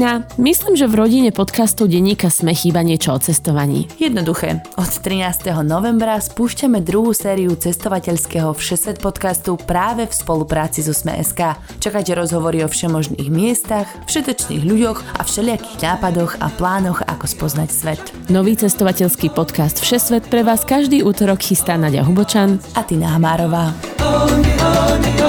Martina. Myslím, že v rodine podcastu denníka sme chýba niečo o cestovaní. Jednoduché. Od 13. novembra spúšťame druhú sériu cestovateľského Všesvet podcastu práve v spolupráci so Sme.sk. Čakajte rozhovory o všemožných miestach, všetečných ľuďoch a všelijakých nápadoch a plánoch, ako spoznať svet. Nový cestovateľský podcast Všesvet pre vás každý útorok chystá Nadia Hubočan a Tina Hamárová. Oh, oh,